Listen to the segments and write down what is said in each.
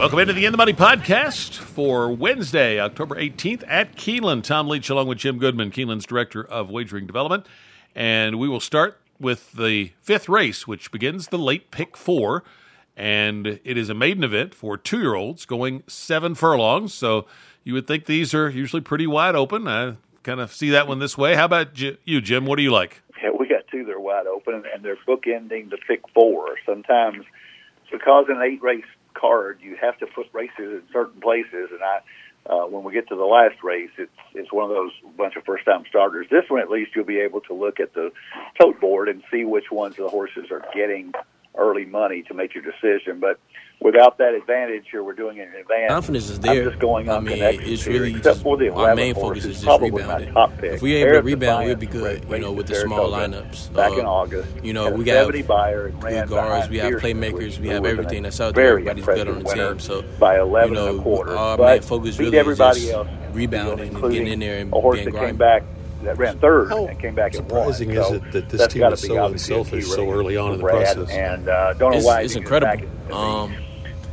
Welcome into the In the Money podcast for Wednesday, October 18th at Keeneland. Tom Leach along with Jim Goodman, Keeneland's Director of Wagering Development. And we will start with the fifth race, which begins the late pick four. And it is a maiden event for two year olds going seven furlongs. So you would think these are usually pretty wide open. I kind of see that one this way. How about you, Jim? What do you like? Yeah, we got two that are wide open, and they're bookending the pick four. Sometimes, because an eight race card, you have to put races in certain places. And I, uh, when we get to the last race, it's it's one of those bunch of first time starters. This one, at least, you'll be able to look at the tote board and see which ones the horses are getting early money to make your decision. But without that advantage here, we're doing it in advance. Confidence is there. I'm just going on I mean, it's really except just, for the our main focus is just rebounding. If we able to rebound, we'll be good. You know, with the small lineups. back Uh, in August. You know, we got 70 buyer and ran good guards. We have playmakers. We have everything that's out there. Everybody's good on the team. So by 11 you know, and a quarter. our main focus really is just else, rebounding and getting in there and being back that ran third How and came back and won. surprising is So it that this team gotta is so obviously unselfish so early on in the Brad, process? And uh, don't know It's, why it's incredible. get back in the, Um,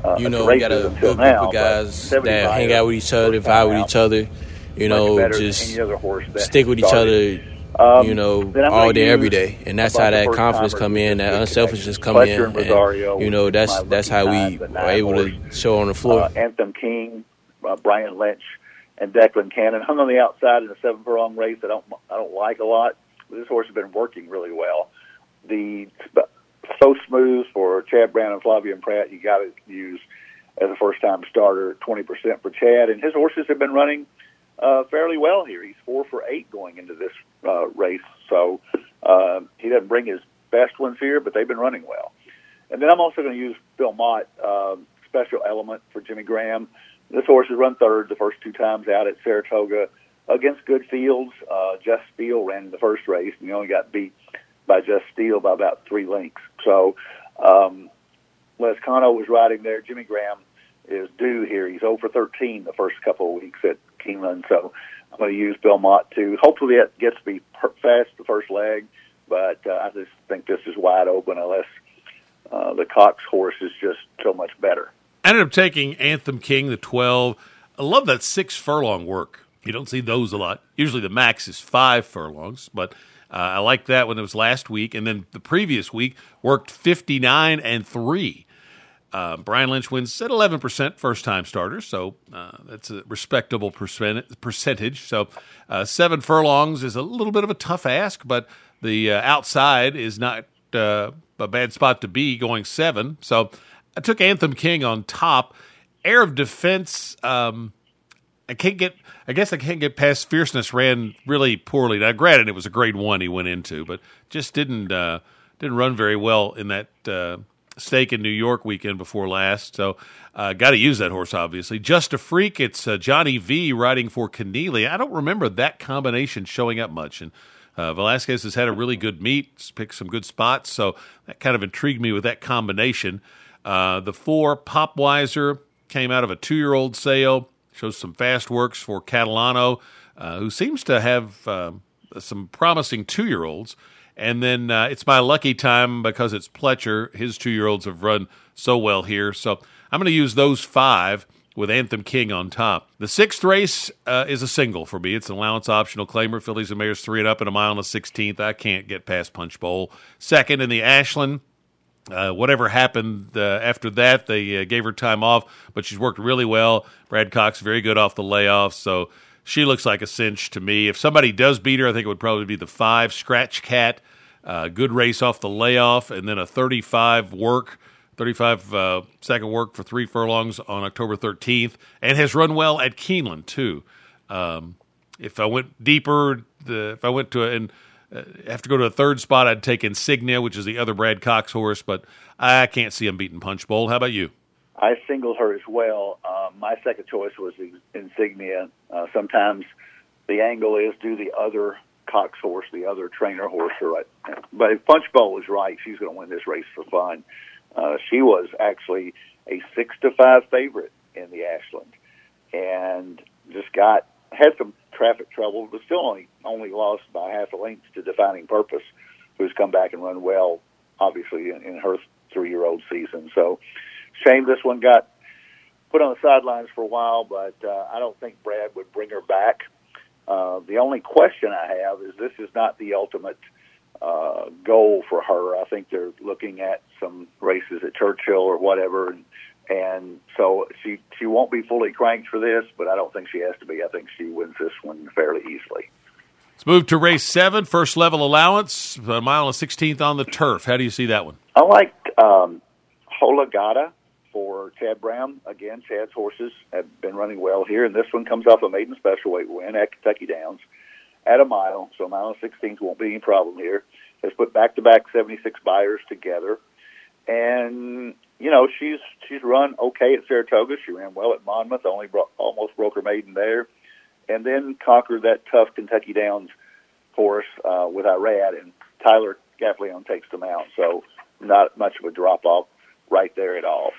uh, you know, the we got a good until group of guys that hang out with each other, first vibe time with each other. You know, just any other horse that stick with each other. Um, you know, all day, every day, and that's how that confidence come in, that unselfishness come in, and and you know that's that's how we are able to show on the floor. Uh, Anthem King, uh, Brian Lynch, and Declan Cannon hung on the outside in a seven furlong race. I don't I don't like a lot, this horse has been working really well. The so smooth for Chad Brown and Flavien Prat. You got to use as a first time starter, twenty percent for Chad, and his horses have been running uh, fairly well here. He's four for eight going into this uh, race, so uh, he doesn't bring his best ones here, but they've been running well. And then I'm also going to use Bill Mott, um, special element for Jimmy Graham. This horse has run third the first two times out at Saratoga against good fields. Uh, Just Steele ran the first race, and he only got beat by Just Steele by about three lengths. So um, Les Cano was riding there. Jimmy Graham is due here. He's 0 for 13 the first couple of weeks at Keeneland, so I'm going to use Belmont too. Hopefully, it gets to be per- fast the first leg, but uh, I just think this is wide open unless uh, the Cox horse is just so much better. I ended up taking Anthem King, the 12. I love that six furlong work. You don't see those a lot. Usually the max is five furlongs, but uh, I like that when it was last week. And then the previous week worked 59 and 3. Uh, Brian Lynch wins at 11% first time starters, so uh, that's a respectable percent- percentage. So uh, seven furlongs is a little bit of a tough ask, but the uh, outside is not uh, a bad spot to be going seven. So I took Anthem King on top. Air of Defense, um, I can't get. I guess I can't get past Fierceness. Ran really poorly. Now, granted, it was a grade one he went into, but just didn't uh, didn't run very well in that uh, stake in New York weekend before last. So, uh, got to use that horse. Obviously, just a freak. It's uh, Johnny V riding for Kenneally. I don't remember that combination showing up much, and uh, Velazquez has had a really good meet, picked some good spots, so that kind of intrigued me with that combination. Uh, the four Popweiser came out of a two-year-old sale. Shows some fast works for Catalano, uh, who seems to have uh, some promising two-year-olds. And then uh, it's my lucky time because it's Pletcher. His two-year-olds have run so well here, so I'm going to use those five with Anthem King on top. The sixth race uh, is a single for me. It's an allowance optional claimer. Fillies and Mares three and up in a mile and a sixteenth. I can't get past Punch Bowl. Second in the Ashland. Uh, whatever happened uh, after that, they uh, gave her time off, but she's worked really well. Brad Cox very good off the layoff, so she looks like a cinch to me. If somebody does beat her, I think it would probably be the five Scratch Cat. Uh, good race off the layoff, and then a 35 work, 35 uh, second work for three furlongs on October 13th, and has run well at Keeneland too. Um, if I went deeper, the, if I went to a, and uh, have to go to a third spot, I'd take Insignia, which is the other Brad Cox horse, but I can't see him beating Punch Bowl. How about you? I singled her as well. Um, my second choice was Insignia. Uh, sometimes the angle is do the other Cox horse, the other trainer horse, right? But if Punch Bowl is right, she's going to win this race for fun. Uh, she was actually a six to five favorite in the Ashland, and just got had some traffic trouble, but still only only lost by half a length to Defining Purpose, who's come back and run well, obviously in, in her three year old season. So, shame this one got put on the sidelines for a while, but uh, I don't think Brad would bring her back. Uh, the only question I have is this is not the ultimate uh, goal for her. I think they're looking at some races at Churchill or whatever, and, and so she she won't be fully cranked for this, but I don't think she has to be. I think she wins this one fairly easily. Let's move to race seven, first level allowance, a mile and sixteenth on the turf. How do you see that one? I like um, Holagata for Chad Brown. Again, Chad's horses have been running well here, and this one comes off a maiden special weight win at Kentucky Downs at a mile, so a mile and sixteenth won't be any problem here. Has put back to back seventy six Beyers together, and you know she's she's run okay at Saratoga. She ran well at Monmouth, only bro- almost broke her maiden there, and then conquered that tough Kentucky Downs horse uh, with Irad, and Tyler Gaffalione takes them out. So not much of a drop off right there at all.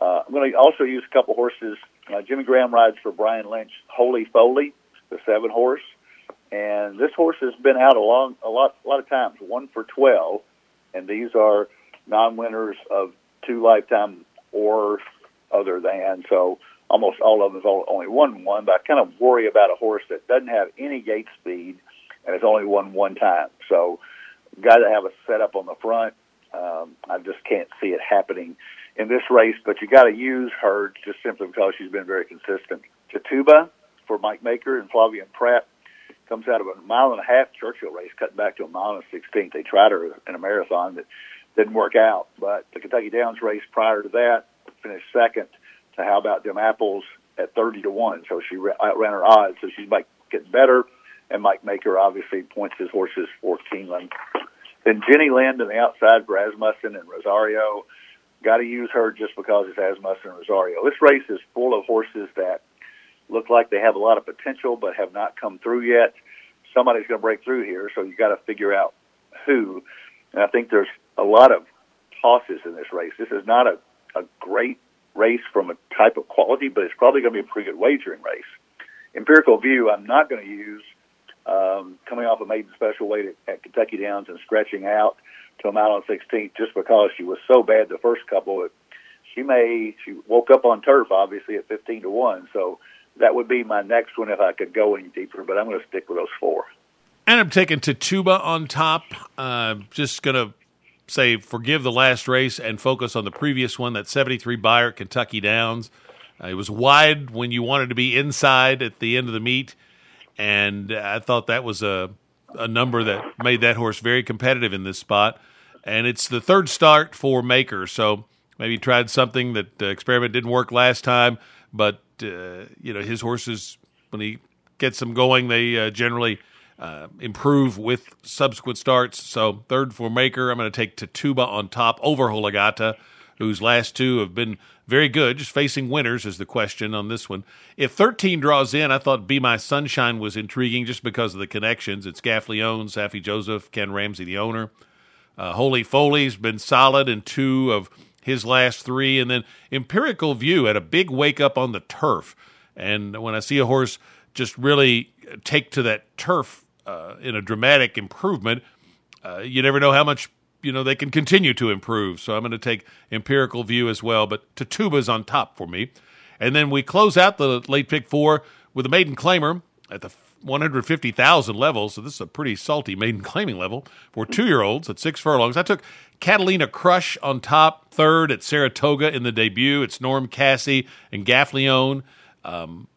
Uh, I'm going to also use a couple horses. Uh, Jimmy Graham rides for Brian Lynch, Holy Foley, the seven horse, and this horse has been out a long, a lot, a lot of times. One for twelve, and these are non-winners of two lifetime or other than. So almost all of them have only won one. But I kind of worry about a horse that doesn't have any gate speed and has only won one time. So got to have a setup on the front. Um, I just can't see it happening in this race, but you got to use her just simply because she's been very consistent. Tituba for Mike Maker and Flavien Prat comes out of a mile and a half Churchill race, cutting back to a mile and sixteenth. They tried her in a marathon that didn't work out, but the Kentucky Downs race prior to that finished second to How About Them Apples at thirty to one. So she outran her odds. So she's like getting better. And Mike Maker obviously points his horses for Keeneland. Then Jenny Lind on the outside for Asmussen and Rosario. Got to use her just because it's Asmussen and Rosario. This race is full of horses that look like they have a lot of potential but have not come through yet. Somebody's going to break through here, so you got to figure out who. And I think there's a lot of tosses in this race. This is not a, a great race from a type of quality, but it's probably going to be a pretty good wagering race. Empirical View, I'm not going to use um, coming off a maiden special weight at, at Kentucky Downs and stretching out to a mile and 16th just because she was so bad the first couple. She may, she woke up on turf, obviously, at 15 to 1. So that would be my next one if I could go any deeper, but I'm going to stick with those four. And I'm taking Tituba on top. Uh, just going to say forgive the last race and focus on the previous one, that 73 Beyer at Kentucky Downs. Uh, it was wide when you wanted to be inside at the end of the meet, and I thought that was a a number that made that horse very competitive in this spot. And it's the third start for Maker, so maybe tried something that the experiment didn't work last time, but uh, you know his horses when he gets them going, they uh, generally uh, improve with subsequent starts. So third for Maker, I'm going to take Tituba on top over Holagata, whose last two have been very good. Just facing winners is the question on this one. If 13 draws in, I thought Be My Sunshine was intriguing just because of the connections. It's Gaffalione, Saffie Joseph, Ken Ramsey, the owner. Uh, Holy Foley's been solid in two of his last three. And then Empirical View had a big wake up on the turf. And when I see a horse just really take to that turf uh, in a dramatic improvement, uh, you never know how much you know they can continue to improve. So I'm going to take empirical view as well. But Tituba's on top for me, and then we close out the late pick four with a maiden claimer at the 150,000 level. So this is a pretty salty maiden claiming level for two year olds at six furlongs. I took Catalina Crush on top, third at Saratoga in the debut. It's Norm Casse and Gaffalione. Um,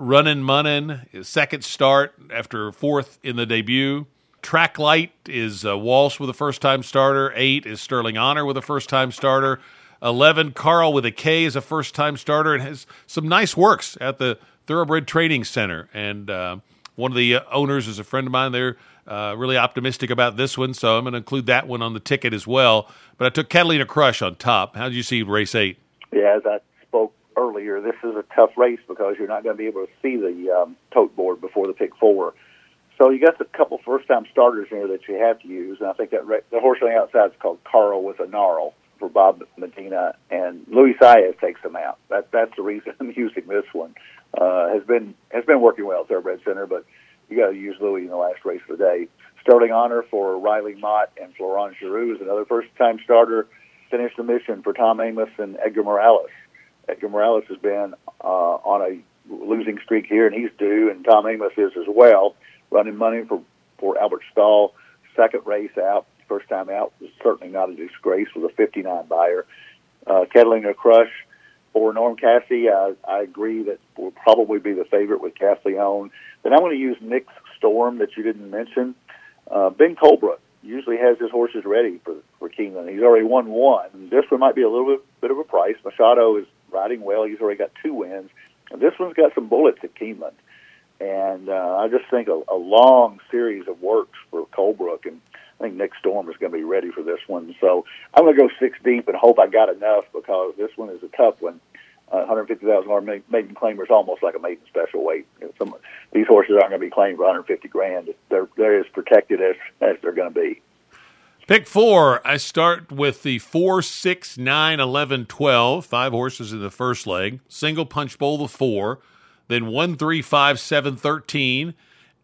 Runnin' Munnin, second start after fourth in the debut. Track Light is uh, Walsh with a first time starter. Eight is Sterling Honor with a first time starter. 11, Carl with a K is a first time starter and has some nice works at the Thoroughbred Training Center. And uh, one of the uh, owners is a friend of mine. They're uh, really optimistic about this one, so I'm going to include that one on the ticket as well. But I took Catalina Crush on top. How did you see race eight? Yeah, as I spoke earlier, this is a tough race because you're not going to be able to see the um, tote board before the pick four. So you got a couple first-time starters here that you have to use, and I think that the horse the outside is called Carl with a gnarl for Bob Medina, and Luis Saez takes him out. That that's the reason I'm using this one. Uh, has been has been working well at Thoroughbred Center, but you got to use Luis in the last race of the day. Sterling Honor for Riley Mott and Florent Geroux is another first-time starter. Finished the mission for Tom Amoss and Edgar Morales Edgar Morales has been uh, on a losing streak here, and he's due, and Tom Amoss is as well, running money for, for Albert Stall. Second race out, first time out, was certainly not a disgrace with a 59 Beyer. Uh, Catalina Crush for Norm Casse, I, I agree that will probably be the favorite with Gaffalione. Then I'm going to use Nick's Storm that you didn't mention. Uh, ben Colebrook usually has his horses ready for for Keeneland. He's already won one. This one might be a little bit, bit of a price. Machado is riding well. He's already got two wins. And this one's got some bullets at Keeneland. And uh, I just think a, a long series of works for Colebrook, and I think Nick Storm is going to be ready for this one. So I'm going to go six deep and hope I got enough because this one is a tough one. Uh, $150,000 maiden claimer is almost like a maiden special weight. Some, these horses aren't going to be claimed for 150 grand. They're they're as protected as as they're going to be. Pick four. I start with the four, six, nine, eleven, twelve. Five horses in the first leg. Single punch bowl the four. Then one, three, five, seven, thirteen,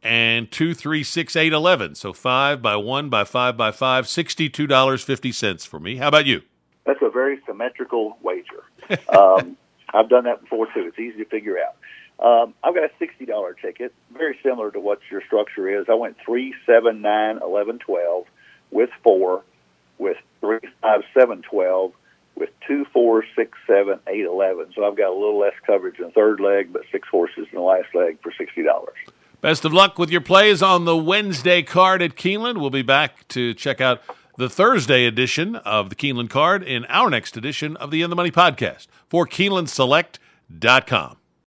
and two, three, six, eight, eleven. So five by one by five by five. Sixty-two dollars fifty cents for me. How about you? That's a very symmetrical wager. Um, I've done that before too. It's easy to figure out. Um, I've got a sixty dollar ticket, very similar to what your structure is. I went three, seven, nine, eleven, twelve, with four, with three, five, seven, twelve, with two, four, six, seven, eight, eleven. So I've got a little less coverage in the third leg, but six horses in the last leg for sixty dollars. Best of luck with your plays on the Wednesday card at Keeneland. We'll be back to check out the Thursday edition of the Keeneland card in our next edition of the In the Money podcast for KeenelandSelect.com.